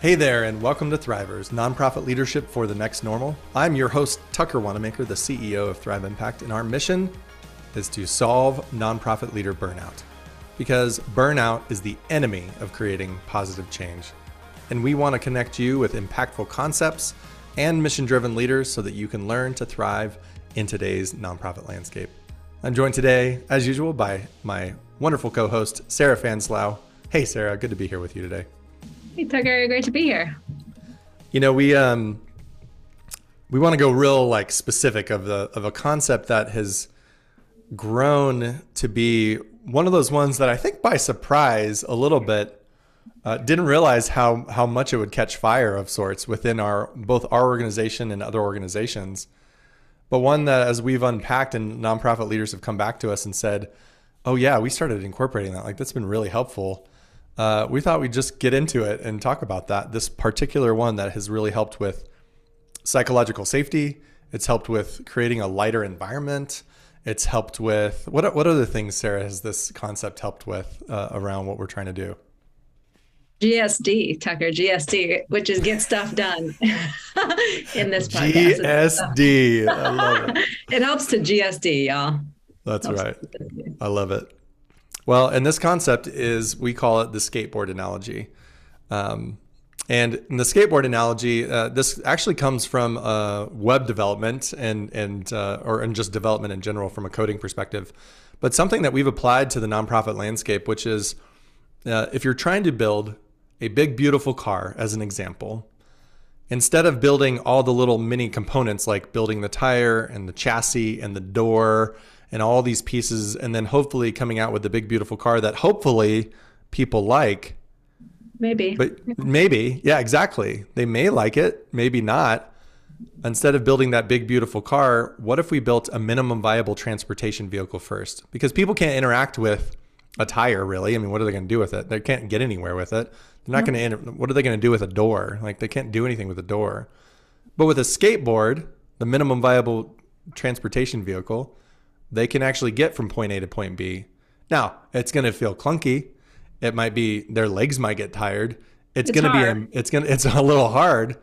Hey there, and welcome to Thrivers, nonprofit leadership for the next normal. I'm your host, Tucker Wanamaker, the CEO of Thrive Impact, and our mission is to solve nonprofit leader burnout. Because burnout is the enemy of creating positive change. And we want to connect you with impactful concepts and mission driven leaders so that you can learn to thrive in today's nonprofit landscape. I'm joined today, as usual, by my wonderful co host, Sarah Fanslau. Hey, Sarah, good to be here with you today. Hey Tucker, great to be here. You know, we um we want to go real like specific of the of a concept that has grown to be one of those ones that I think by surprise a little bit uh, didn't realize how how much it would catch fire of sorts within our both our organization and other organizations. But one that as we've unpacked and nonprofit leaders have come back to us and said, "Oh yeah, we started incorporating that. Like that's been really helpful." Uh, we thought we'd just get into it and talk about that. This particular one that has really helped with psychological safety. It's helped with creating a lighter environment. It's helped with what? What other things, Sarah, has this concept helped with uh, around what we're trying to do? GSD, Tucker, GSD, which is get stuff done in this podcast. GSD. I love it. it helps to GSD, y'all. That's right. I love it. Well, and this concept is we call it the skateboard analogy. Um, and the skateboard analogy, uh, this actually comes from uh, web development and and uh, or and just development in general from a coding perspective, but something that we've applied to the nonprofit landscape, which is uh, if you're trying to build a big beautiful car, as an example, instead of building all the little mini components like building the tire and the chassis and the door and all these pieces and then hopefully coming out with the big beautiful car that hopefully people like. Maybe. But maybe yeah exactly. They may like it maybe not. Instead of building that big beautiful car what if we built a minimum viable transportation vehicle first? Because people can't interact with a tire really. I mean what are they going to do with it? They can't get anywhere with it. They're not going to what are they going to do with a door? Like they can't do anything with a door. But with a skateboard the minimum viable transportation vehicle they can actually get from point A to point B. Now, it's going to feel clunky. It might be their legs might get tired. It's, it's going to be a, it's going it's a little hard.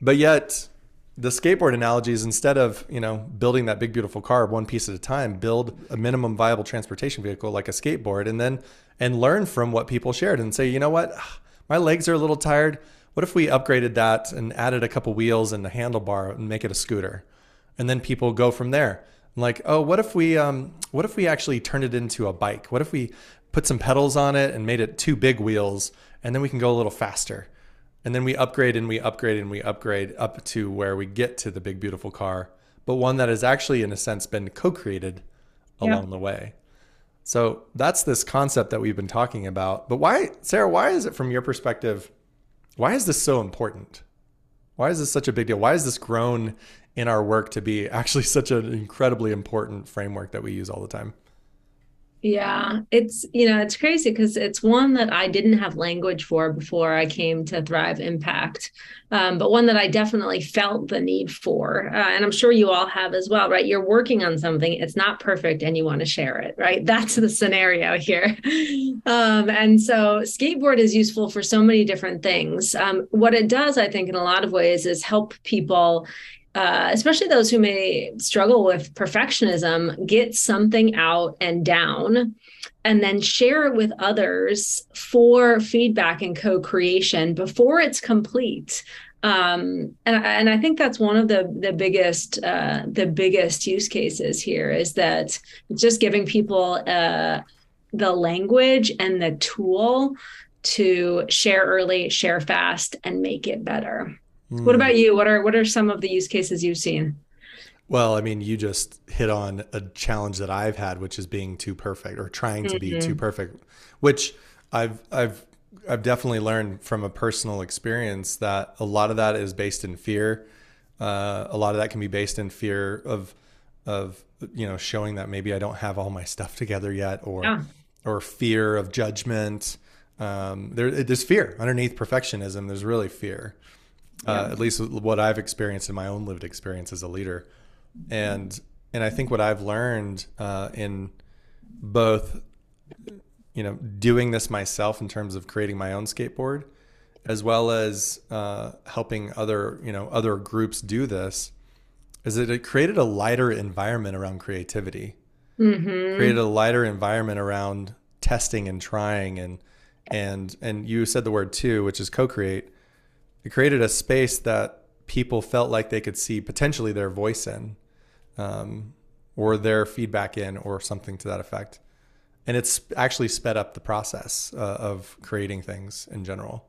But yet the skateboard analogy is instead of, you know, building that big beautiful car one piece at a time, build a minimum viable transportation vehicle like a skateboard and then and learn from what people shared and say, "You know what? My legs are a little tired. What if we upgraded that and added a couple wheels and a handlebar and make it a scooter?" And then people go from there like, oh, what if we um, what if we actually turned it into a bike? What if we put some pedals on it and made it two big wheels, and then we can go a little faster. And then we upgrade and we upgrade and we upgrade up to where we get to the big beautiful car, but one that has actually, in a sense, been co-created along yeah. the way. So that's this concept that we've been talking about. But why, Sarah? Why is it from your perspective? Why is this so important? Why is this such a big deal? Why has this grown in our work to be actually such an incredibly important framework that we use all the time. Yeah, it's you know it's crazy because it's one that I didn't have language for before I came to Thrive Impact, um, but one that I definitely felt the need for, uh, and I'm sure you all have as well, right? You're working on something, it's not perfect, and you want to share it, right? That's the scenario here, um, and so skateboard is useful for so many different things. Um, what it does, I think, in a lot of ways, is help people uh, especially those who may struggle with perfectionism, get something out and down and then share it with others for feedback and co-creation before it's complete um, and, and I think that's one of the the biggest uh, the biggest use cases here is that just giving people uh, the language and the tool to share early, share fast, and make it better. Mm. What about you? What are what are some of the use cases you've seen? Well, I mean, you just hit on a challenge that I've had, which is being too perfect or trying to mm-hmm. be too perfect, which I've I've I've definitely learned from a personal experience that a lot of that is based in fear. Uh, a lot of that can be based in fear of of you know showing that maybe I don't have all my stuff together yet, or yeah. or fear of judgment. Um, there, there's fear underneath perfectionism. There's really fear uh, at least what I've experienced in my own lived experience as a leader. And and I think what I've learned uh, in both, you know, doing this myself in terms of creating my own skateboard, as well as uh, helping other you know other groups do this is that it created a lighter environment around creativity mm-hmm. created a lighter environment around testing and trying and and and you said the word too which is co-create it created a space that people felt like they could see potentially their voice in um, or their feedback in or something to that effect. And it's actually sped up the process uh, of creating things in general.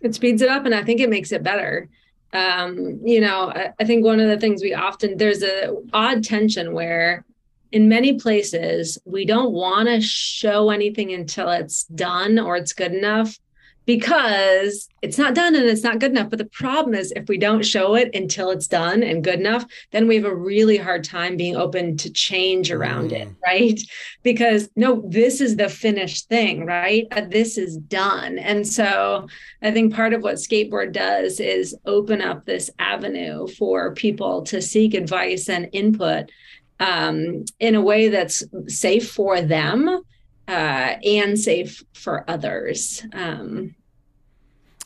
It speeds it up and i think it makes it better. Um, you know I, I think one of the things we often there's a odd tension where in many places we don't want to show anything until it's done or it's good enough because it's not done and it's not good enough. But the problem is, if we don't show it until it's done and good enough, then we have a really hard time being open to change around mm. it, right? Because no, this is the finished thing, right? Uh, this is done. And so I think part of what skateboard does is open up this avenue for people to seek advice and input um, in a way that's safe for them uh, and safe for others. Um,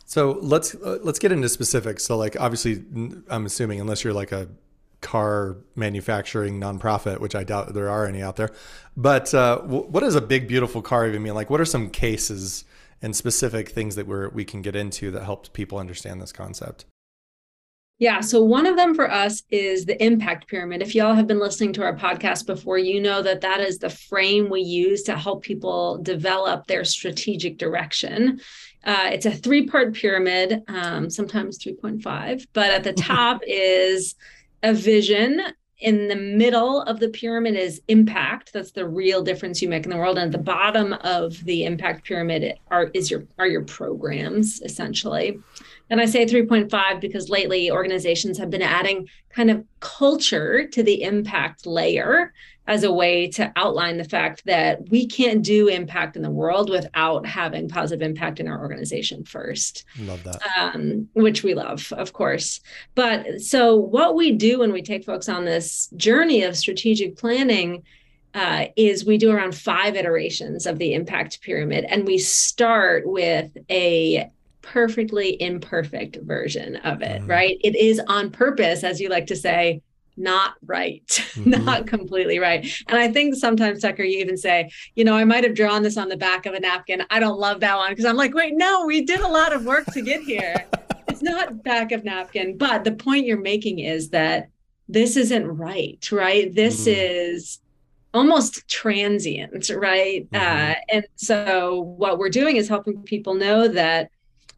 so let's uh, let's get into specifics. So like obviously, I'm assuming unless you're like a car manufacturing nonprofit, which I doubt there are any out there. But uh, what does a big beautiful car even mean? Like, what are some cases and specific things that we're we can get into that helps people understand this concept? Yeah. So one of them for us is the impact pyramid. If y'all have been listening to our podcast before, you know that that is the frame we use to help people develop their strategic direction. Uh, it's a three part pyramid, um, sometimes 3.5, but at the top is a vision. In the middle of the pyramid is impact. That's the real difference you make in the world. And at the bottom of the impact pyramid are is your are your programs essentially. And I say 3.5 because lately organizations have been adding kind of culture to the impact layer as a way to outline the fact that we can't do impact in the world without having positive impact in our organization first. Love that. Um, which we love, of course. But so, what we do when we take folks on this journey of strategic planning uh, is we do around five iterations of the impact pyramid, and we start with a perfectly imperfect version of it, mm-hmm. right? It is on purpose, as you like to say, not right, mm-hmm. not completely right. And I think sometimes, Tucker, you even say, you know, I might have drawn this on the back of a napkin. I don't love that one because I'm like, wait, no, we did a lot of work to get here. it's not back of napkin. But the point you're making is that this isn't right, right? This mm-hmm. is almost transient, right? Mm-hmm. Uh, and so what we're doing is helping people know that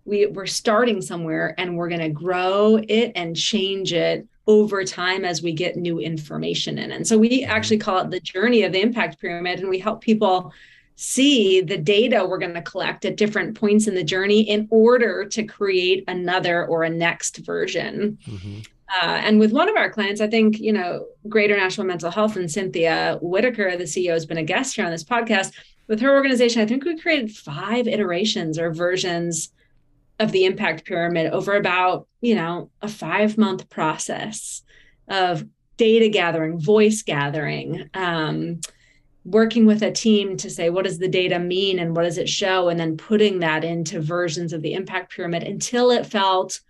we we're starting somewhere and we're going to grow it and change it over time as we get new information in and so we actually call it the journey of the impact pyramid and we help people see the data we're going to collect at different points in the journey in order to create another or a next version mm-hmm. Uh, and with one of our clients, I think, you know, Greater Nashville Mental Health and Cynthia Whitaker, the CEO, has been a guest here on this podcast. With her organization, I think we created five iterations or versions of the impact pyramid over about, you know, a five month process of data gathering, voice gathering, um, working with a team to say, what does the data mean and what does it show? And then putting that into versions of the impact pyramid until it felt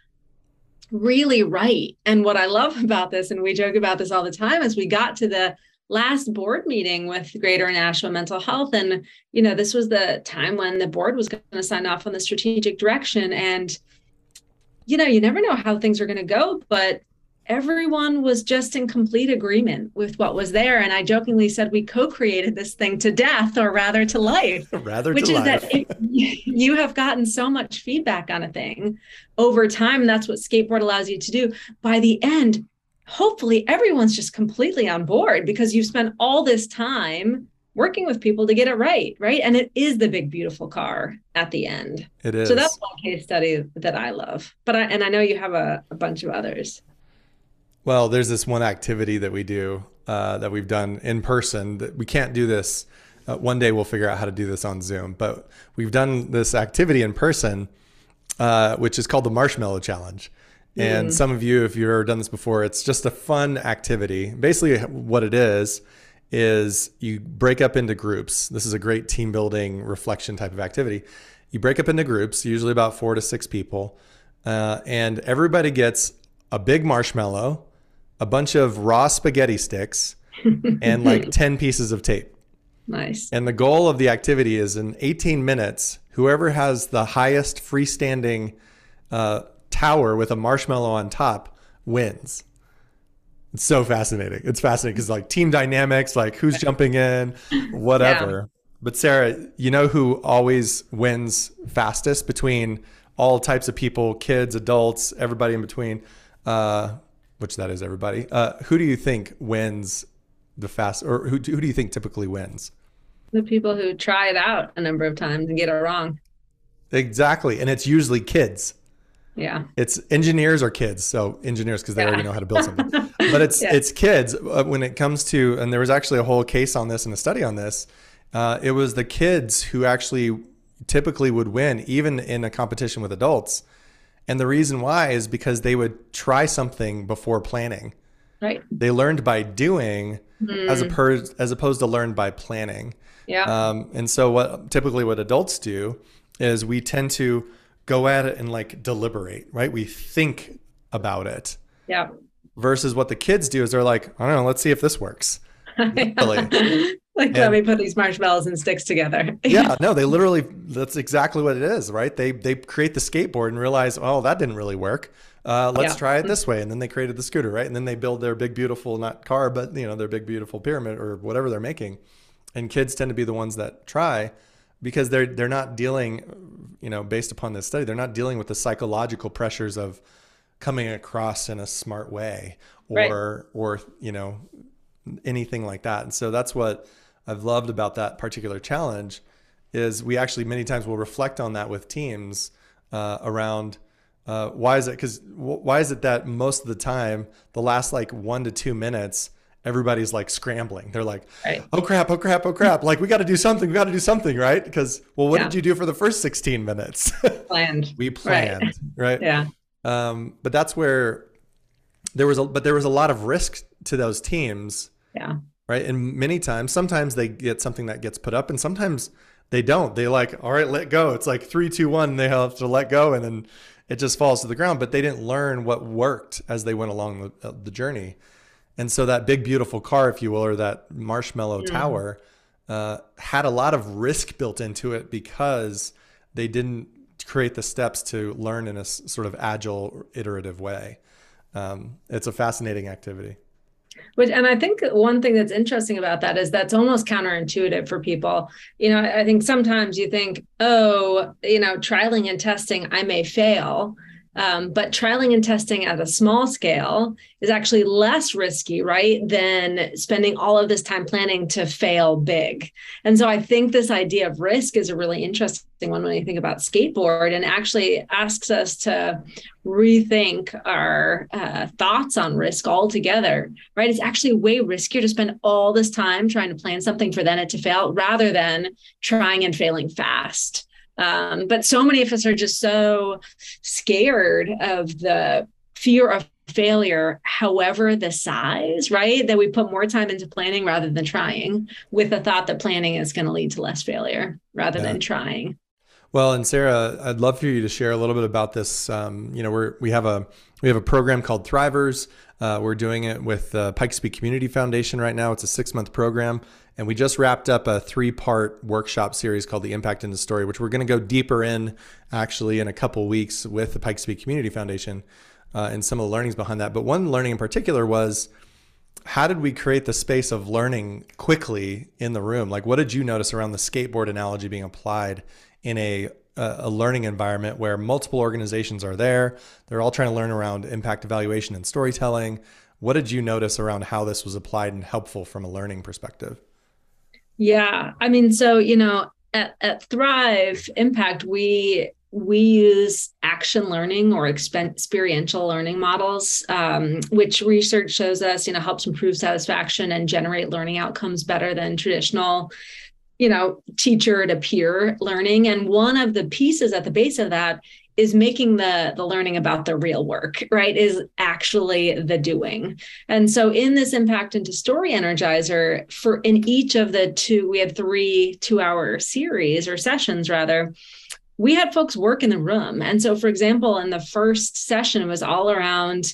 really right. And what I love about this, and we joke about this all the time, is we got to the last board meeting with Greater Nashville Mental Health. And, you know, this was the time when the board was going to sign off on the strategic direction. And, you know, you never know how things are going to go, but everyone was just in complete agreement with what was there. And I jokingly said we co-created this thing to death, or rather to life. rather which is life. that it, you have gotten so much feedback on a thing over time. That's what skateboard allows you to do. By the end, hopefully everyone's just completely on board because you've spent all this time working with people to get it right, right? And it is the big beautiful car at the end. It is. So that's one case study that I love. But I and I know you have a, a bunch of others. Well, there's this one activity that we do uh, that we've done in person that we can't do this. Uh, one day we'll figure out how to do this on Zoom, but we've done this activity in person, uh, which is called the Marshmallow Challenge. And mm. some of you, if you've ever done this before, it's just a fun activity. Basically, what it is, is you break up into groups. This is a great team building reflection type of activity. you break up into groups, usually about four to six people, uh, and everybody gets a big marshmallow, a bunch of raw spaghetti sticks, and like 10 pieces of tape. Nice. And the goal of the activity is in 18 minutes, whoever has the highest freestanding uh, tower with a marshmallow on top wins. It's so fascinating. It's fascinating because like team dynamics, like who's jumping in, whatever. Yeah. But Sarah, you know who always wins fastest between all types of people, kids, adults, everybody in between, uh, which that is everybody. Uh, who do you think wins the fast, or who, who do you think typically wins? The people who try it out a number of times and get it wrong. Exactly, and it's usually kids. Yeah. It's engineers or kids. So engineers because they yeah. already know how to build something. but it's yeah. it's kids uh, when it comes to and there was actually a whole case on this and a study on this. Uh, it was the kids who actually typically would win even in a competition with adults. And the reason why is because they would try something before planning. Right. They learned by doing mm. as, opposed, as opposed to learn by planning. Yeah. Um, and so what typically what adults do is we tend to go at it and like deliberate, right? We think about it. Yeah. Versus what the kids do is they're like, I don't know, let's see if this works. really. like and, let me put these marshmallows and sticks together. yeah, no, they literally that's exactly what it is, right? They they create the skateboard and realize, oh, that didn't really work. Uh, let's yeah. try it this way, and then they created the scooter, right? And then they build their big beautiful not car, but you know their big beautiful pyramid or whatever they're making. And kids tend to be the ones that try because they're they're not dealing, you know, based upon this study, they're not dealing with the psychological pressures of coming across in a smart way or right. or you know anything like that. And so that's what I've loved about that particular challenge is we actually many times will reflect on that with teams uh, around uh, why is it because why is it that most of the time the last like one to two minutes everybody's like scrambling they're like right. oh crap oh crap oh crap like we got to do something we got to do something right because well what yeah. did you do for the first 16 minutes planned we planned right, right? yeah um, but that's where there was a but there was a lot of risk to those teams yeah right? And many times, sometimes they get something that gets put up, and sometimes they don't. They like, all right, let go. It's like three, two, one. They have to let go, and then it just falls to the ground. But they didn't learn what worked as they went along the, uh, the journey. And so that big, beautiful car, if you will, or that marshmallow tower, uh, had a lot of risk built into it because they didn't create the steps to learn in a sort of agile, iterative way. Um, it's a fascinating activity. Which, and I think one thing that's interesting about that is that's almost counterintuitive for people. You know, I think sometimes you think, oh, you know, trialing and testing, I may fail. Um, but trialing and testing at a small scale is actually less risky, right, than spending all of this time planning to fail big. And so I think this idea of risk is a really interesting one when you think about skateboard and actually asks us to rethink our uh, thoughts on risk altogether, right? It's actually way riskier to spend all this time trying to plan something for then it to fail rather than trying and failing fast. Um, but so many of us are just so scared of the fear of failure, however the size, right? That we put more time into planning rather than trying, with the thought that planning is going to lead to less failure rather yeah. than trying. Well, and Sarah, I'd love for you to share a little bit about this. Um, you know, we're we have a we have a program called Thrivers. Uh, we're doing it with uh, Pikes Peak Community Foundation right now. It's a six month program, and we just wrapped up a three part workshop series called the Impact in the Story, which we're going to go deeper in actually in a couple weeks with the Pikes Peak Community Foundation uh, and some of the learnings behind that. But one learning in particular was how did we create the space of learning quickly in the room? Like, what did you notice around the skateboard analogy being applied in a a learning environment where multiple organizations are there. They're all trying to learn around impact evaluation and storytelling. What did you notice around how this was applied and helpful from a learning perspective? Yeah, I mean, so you know, at, at Thrive Impact, we we use action learning or experiential learning models, um, which research shows us, you know, helps improve satisfaction and generate learning outcomes better than traditional, you know, teacher to peer learning. And one of the pieces at the base of that is making the the learning about the real work right is actually the doing and so in this impact into story energizer for in each of the two we had three two hour series or sessions rather we had folks work in the room. And so, for example, in the first session, it was all around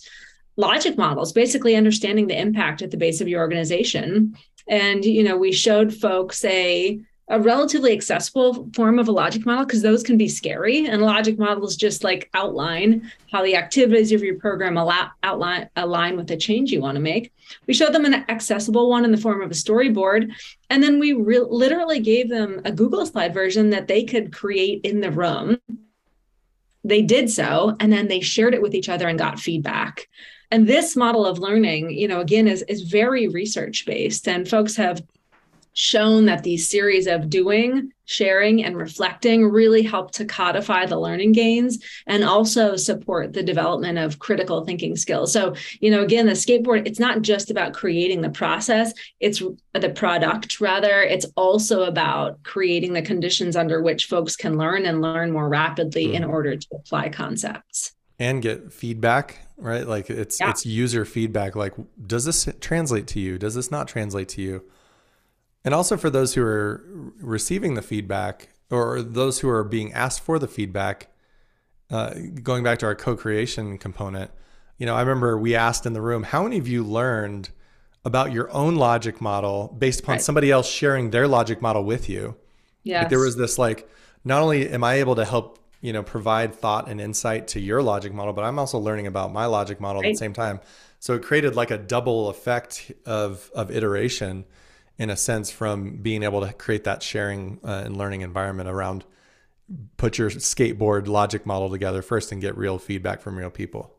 logic models, basically understanding the impact at the base of your organization. And, you know, we showed folks a a relatively accessible form of a logic model because those can be scary. And logic models just like outline how the activities of your program allow, outline align with the change you want to make. We showed them an accessible one in the form of a storyboard and then we re- literally gave them a google slide version that they could create in the room. They did so and then they shared it with each other and got feedback. And this model of learning you know again is, is very research based and folks have shown that these series of doing, sharing, and reflecting really help to codify the learning gains and also support the development of critical thinking skills. So, you know, again, the skateboard, it's not just about creating the process, it's the product, rather. It's also about creating the conditions under which folks can learn and learn more rapidly mm. in order to apply concepts. And get feedback, right? Like it's yeah. it's user feedback. Like, does this translate to you? Does this not translate to you? And also for those who are receiving the feedback or those who are being asked for the feedback, uh, going back to our co-creation component, you know, I remember we asked in the room, how many of you learned about your own logic model based upon right. somebody else sharing their logic model with you? Yeah. Like there was this like, not only am I able to help, you know, provide thought and insight to your logic model, but I'm also learning about my logic model right. at the same time. So it created like a double effect of of iteration in a sense from being able to create that sharing uh, and learning environment around put your skateboard logic model together first and get real feedback from real people.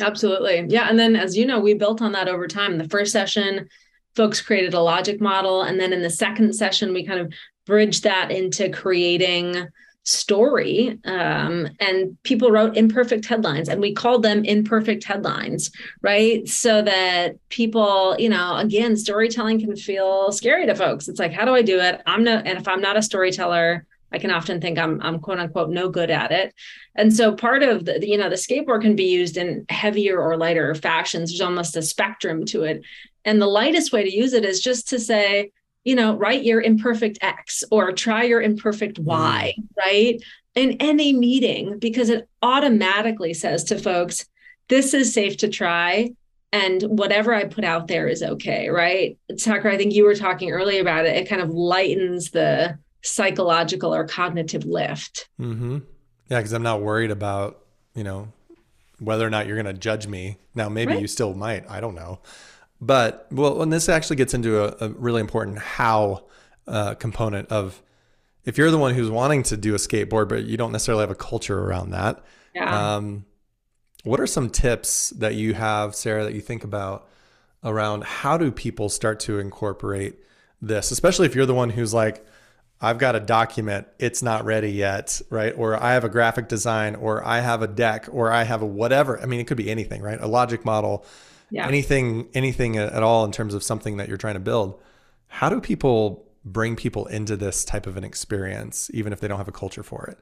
Absolutely. Yeah and then as you know we built on that over time. The first session folks created a logic model and then in the second session we kind of bridged that into creating story um, and people wrote imperfect headlines and we called them imperfect headlines right? So that people you know again storytelling can feel scary to folks. It's like how do i do it? I'm no and if i'm not a storyteller i can often think i'm i'm quote unquote no good at it. And so part of the you know the skateboard can be used in heavier or lighter fashions there's almost a spectrum to it. And the lightest way to use it is just to say you know, write your imperfect X or try your imperfect Y, mm. right? In any meeting, because it automatically says to folks, this is safe to try. And whatever I put out there is okay, right? Tucker, I think you were talking earlier about it. It kind of lightens the psychological or cognitive lift. Mm-hmm. Yeah, because I'm not worried about, you know, whether or not you're going to judge me. Now, maybe right. you still might. I don't know. But well, and this actually gets into a, a really important how uh, component of if you're the one who's wanting to do a skateboard, but you don't necessarily have a culture around that. Yeah. Um, what are some tips that you have, Sarah, that you think about around how do people start to incorporate this, especially if you're the one who's like, I've got a document, it's not ready yet, right? Or I have a graphic design, or I have a deck, or I have a whatever. I mean, it could be anything, right? A logic model yeah. anything anything at all in terms of something that you're trying to build how do people bring people into this type of an experience even if they don't have a culture for it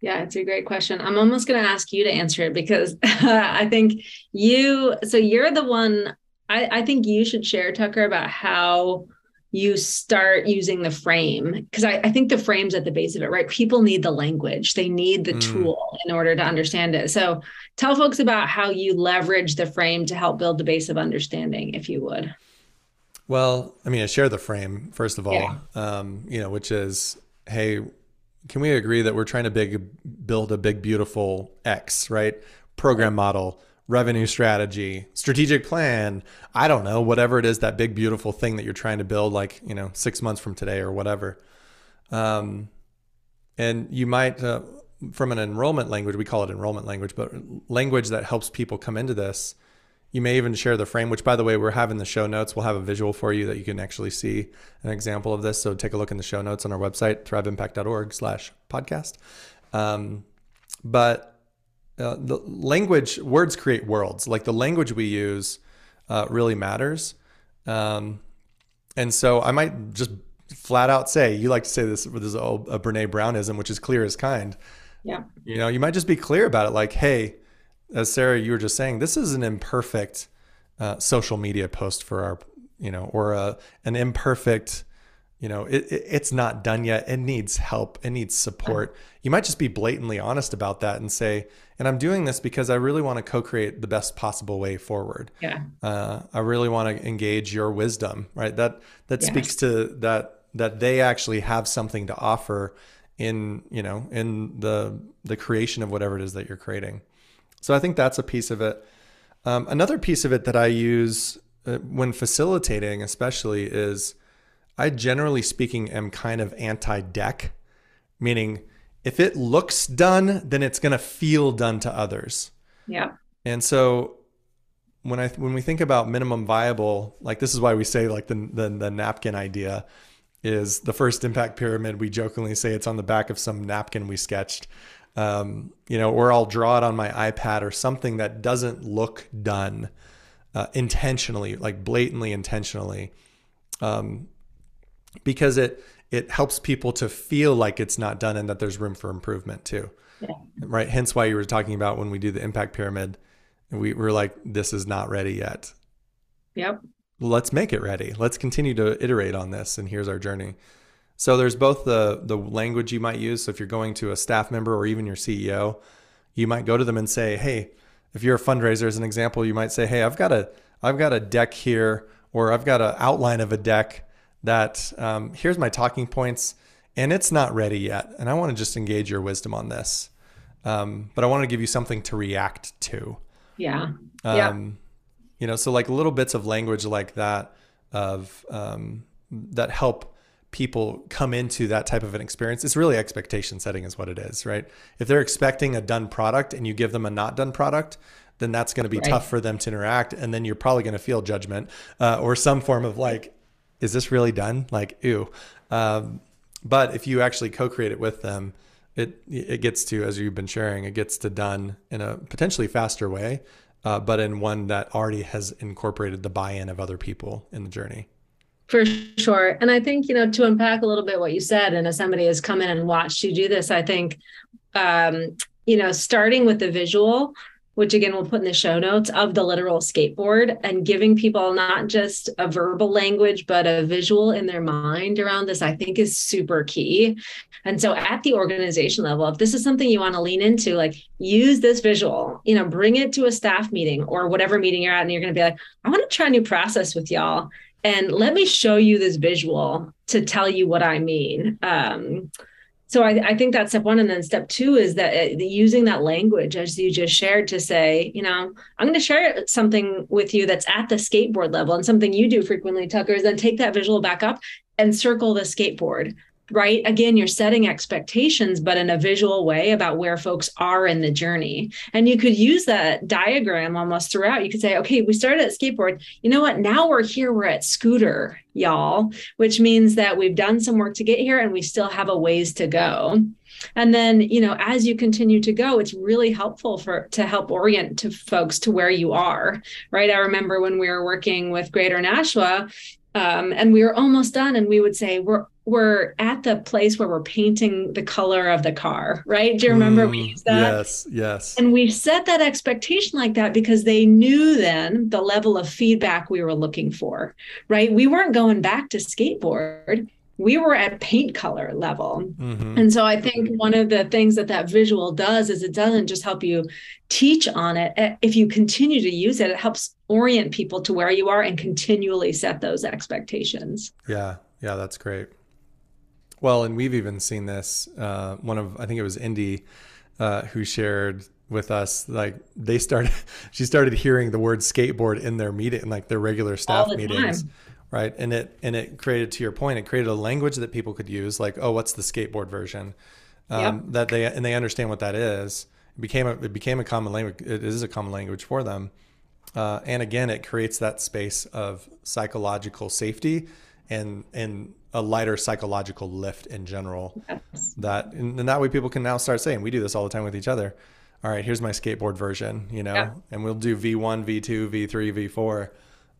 yeah, it's a great question. I'm almost going to ask you to answer it because I think you, so you're the one, I, I think you should share, Tucker, about how you start using the frame because I, I, think the frame's at the base of it right? People need the language. They need the mm. tool in order to understand it. So tell folks about how you leverage the frame to help build the base of understanding if you would. Well i mean i share the frame first of all yeah. um, you know which is hey can we agree that we're trying to big build a big beautiful x right? Program model revenue strategy, strategic plan, I don't know, whatever it is, that big, beautiful thing that you're trying to build, like, you know, six months from today or whatever. Um, and you might, uh, from an enrollment language, we call it enrollment language, but language that helps people come into this. You may even share the frame, which by the way, we're having the show notes. We'll have a visual for you that you can actually see an example of this. So take a look in the show notes on our website, thriveimpact.org slash podcast. Um, but uh, the language words create worlds. Like the language we use uh, really matters. Um, and so i might just flat out say you like to say this with this is a, a brene brownism which is clear as kind. Yeah. You know you might just be clear about it like hey as sarah you were just saying this is an imperfect uh, social media post for our you know or a, an imperfect you know, it, it, it's not done yet. It needs help. It needs support. You might just be blatantly honest about that and say, and I'm doing this because I really want to co-create the best possible way forward. Yeah. Uh, I really want to engage your wisdom, right? That that speaks to that that they actually have something to offer in you know in the the creation of whatever it is that you're creating. So I think that's a piece of it. Um, another piece of it that I use uh, when facilitating, especially, is I generally speaking am kind of anti deck, meaning if it looks done, then it's going to feel done to others. Yeah. And so when I when we think about minimum viable, like this is why we say like the the, the napkin idea is the first impact pyramid. We jokingly say it's on the back of some napkin we sketched, um, you know, or I'll draw it on my iPad or something that doesn't look done uh, intentionally, like blatantly intentionally, um, because it it helps people to feel like it's not done and that there's room for improvement too. Yeah. Right. Hence why you were talking about when we do the impact pyramid, we were like, this is not ready yet. Yep let's make it ready. Let's continue to iterate on this. And here's our journey. So there's both the the language you might use. So if you're going to a staff member or even your CEO, you might go to them and say, "Hey, if you're a fundraiser, as an example, you might say, "Hey, I've got a I've got a deck here, or I've got an outline of a deck that um, here's my talking points, and it's not ready yet, and I want to just engage your wisdom on this, um, but I want to give you something to react to." Yeah. Um, yeah you know so like little bits of language like that of um, that help people come into that type of an experience it's really expectation setting is what it is right if they're expecting a done product and you give them a not done product then that's going to be right. tough for them to interact and then you're probably going to feel judgment uh, or some form of like is this really done like ew um, but if you actually co-create it with them it it gets to as you've been sharing it gets to done in a potentially faster way uh, but in one that already has incorporated the buy-in of other people in the journey. For sure. And I think, you know, to unpack a little bit what you said, and as somebody has come in and watched you do this, I think, um, you know, starting with the visual, which again we'll put in the show notes of the literal skateboard and giving people not just a verbal language but a visual in their mind around this i think is super key. And so at the organization level if this is something you want to lean into like use this visual you know bring it to a staff meeting or whatever meeting you're at and you're going to be like i want to try a new process with y'all and let me show you this visual to tell you what i mean. Um, so I, I, think that's step one and then step two is that uh, using that language as you just shared to say you know i'm going to share something with you that's at the skateboard level and something you do frequently tucker is then take that visual back up and circle the skateboard right? Again you're setting expectations but in a visual way about where folks are in the journey. And you could use that diagram almost throughout. You could say okay we started at skateboard. You know what? Now we're here. We're at scooter y'all which means that we've done some work to get here and we still have a ways to go. And then you know as you continue to go it's really helpful for to help orient to folks to where you are right? I remember when we were working with greater nashville um, and we were almost done and we would say we're we're at the place where we're painting the color of the car right? Do you remember mm, we used that? yes yes. And we set that expectation like that because they knew then the level of feedback we were looking for right? We weren't going back to skateboard we were at paint color level. Mm-hmm. And so I think one of the things that that visual does is it doesn't just help you teach on it. If you continue to use it, it helps orient people to where you are and continually set those expectations. Yeah. Yeah. That's great. Well, and we've even seen this. Uh, one of, I think it was Indy uh, who shared with us like they started she started hearing the word skateboard in their meeting like their regular staff meetings time right? And it and it created to your point it created a language that people could use like oh what's the skateboard version? Um, yep. that they and they understand what that is. It became a it became a common language it is a common language for them. Uh, and again it creates that space of psychological safety and and a lighter psychological lift in general. Yes. that and, and, that way people can now start saying we do this all the time with each other. All right here's my skateboard version you know? Yep. and we'll do v1 v2 v3 v4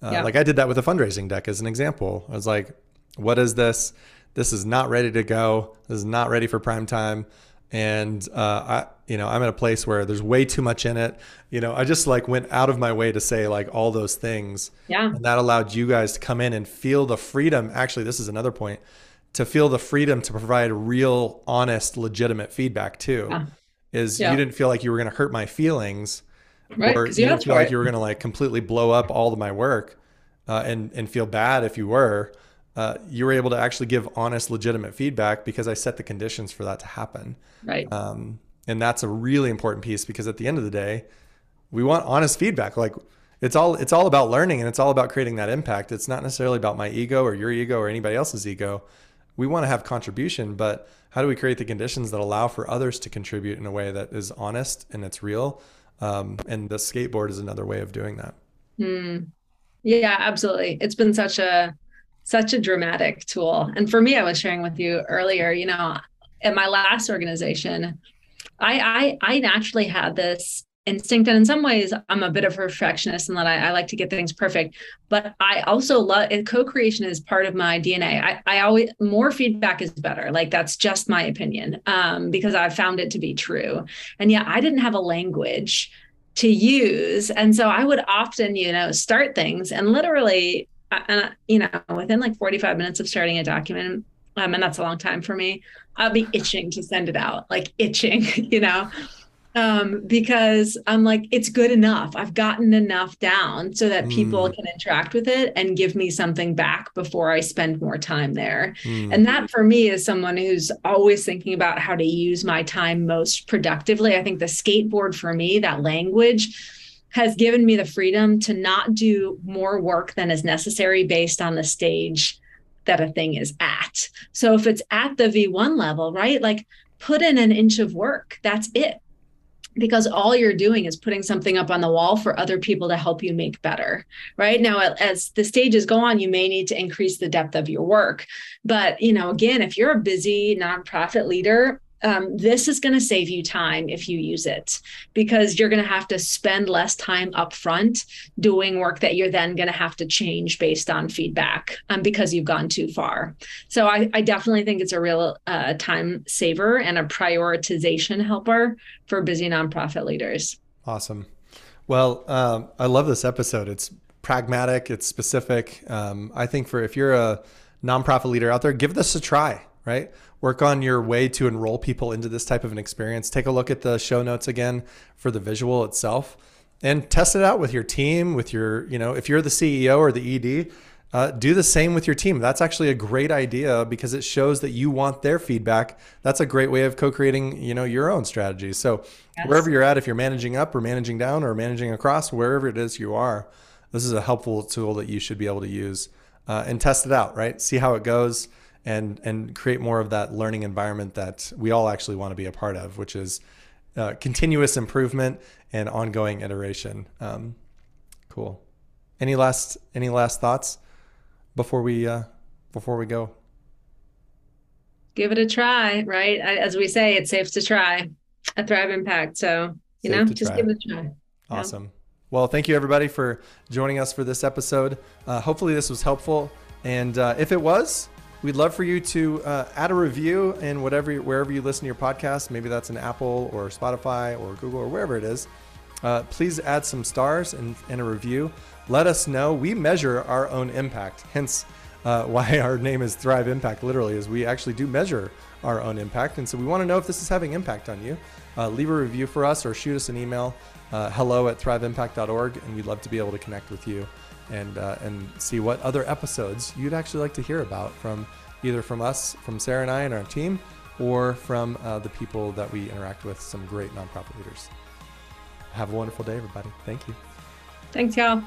uh, yeah. Like I did that with a fundraising deck as an example. I was like, what is this? This is not ready to go. This is not ready for prime time. And uh, I, you know, I'm at a place where there's way too much in it. You know, I just like went out of my way to say like all those things. Yeah. And that allowed you guys to come in and feel the freedom. Actually, this is another point to feel the freedom to provide real, honest, legitimate feedback too. Yeah. Is yeah. you didn't feel like you were going to hurt my feelings, right, or you, didn't feel like you were going to like completely blow up all of my work, uh, and and feel bad if you were. Uh, you were able to actually give honest, legitimate feedback because I set the conditions for that to happen. Right. Um, and that's a really important piece because at the end of the day, we want honest feedback. Like it's all it's all about learning and it's all about creating that impact. It's not necessarily about my ego or your ego or anybody else's ego we want to have contribution, but how do we create the conditions that allow for others to contribute in a way that is honest and it's real? Um, and the skateboard is another way of doing that. Hmm. Yeah, absolutely. It's been such a such a dramatic tool. And for me, I was sharing with you earlier, you know, at my last organization, I I, I naturally had this instinct and in some ways i'm a bit of a perfectionist and that I, I, like to get things perfect. But i also love co-creation is part of my dna I, I always more feedback is better. Like that's just my opinion um, because i've found it to be true. And yet i didn't have a language to use. And so i would often you know start things and literally uh, you know within like 45 minutes of starting a document um, and that's a long time for me i'll be itching to send it out like itching you know um, because I'm like, it's good enough. I've gotten enough down so that people mm. can interact with it and give me something back before I spend more time there. Mm. And that for me is someone who's always thinking about how to use my time most productively. I think the skateboard for me, that language, has given me the freedom to not do more work than is necessary based on the stage that a thing is at. So if it's at the V1 level, right? Like put in an inch of work. That's it because all you're doing is putting something up on the wall for other people to help you make better right? Now as the stages go on you may need to increase the depth of your work. But you know again if you're a busy nonprofit leader um, this is going to save you time if you use it because you're going to have to spend less time upfront doing work that you're then going to have to change based on feedback um, because you've gone too far. So I, I definitely think it's a real uh, time saver and a prioritization helper for busy nonprofit leaders. Awesome. Well, um, I love this episode. It's pragmatic, it's specific. Um, I think for if you're a nonprofit leader out there, give this a try, right? Work on your way to enroll people into this type of an experience. Take a look at the show notes again for the visual itself and test it out with your team, with your, you know, if you're the CEO or the ED, uh, do the same with your team. That's actually a great idea because it shows that you want their feedback. That's a great way of co-creating, you know, your own strategies. So yes. wherever you're at, if you're managing up or managing down or managing across, wherever it is you are, this is a helpful tool that you should be able to use uh, and test it out, right? See how it goes and and create more of that learning environment that we all actually want to be a part of, which is uh, continuous improvement and ongoing iteration. Um, cool. Any last any last thoughts before we uh, before we go? Give it a try, right? As we say, it's safe to try a Thrive Impact. So you safe know, just try. give it a try. Awesome. Yeah. Well, thank you everybody for joining us for this episode. Uh, hopefully, this was helpful. And uh, if it was, We'd love for you to uh, add a review in whatever wherever you listen to your podcast. Maybe that's an Apple or Spotify or Google or wherever it is. Uh, please add some stars and, and, a review. Let us know. We measure our own impact. Hence, uh, why our name is Thrive Impact. Literally, is we actually do measure our own impact, and so we want to know if this is having impact on you. Uh, leave a review for us or shoot us an email. Uh, hello at thriveimpact.org, and we'd love to be able to connect with you and uh, and see what other episodes you'd actually like to hear about from either from us, from Sarah and I and our team, or from uh, the people that we interact with, some great nonprofit leaders. Have a wonderful day, everybody. Thank you. Thanks, y'all.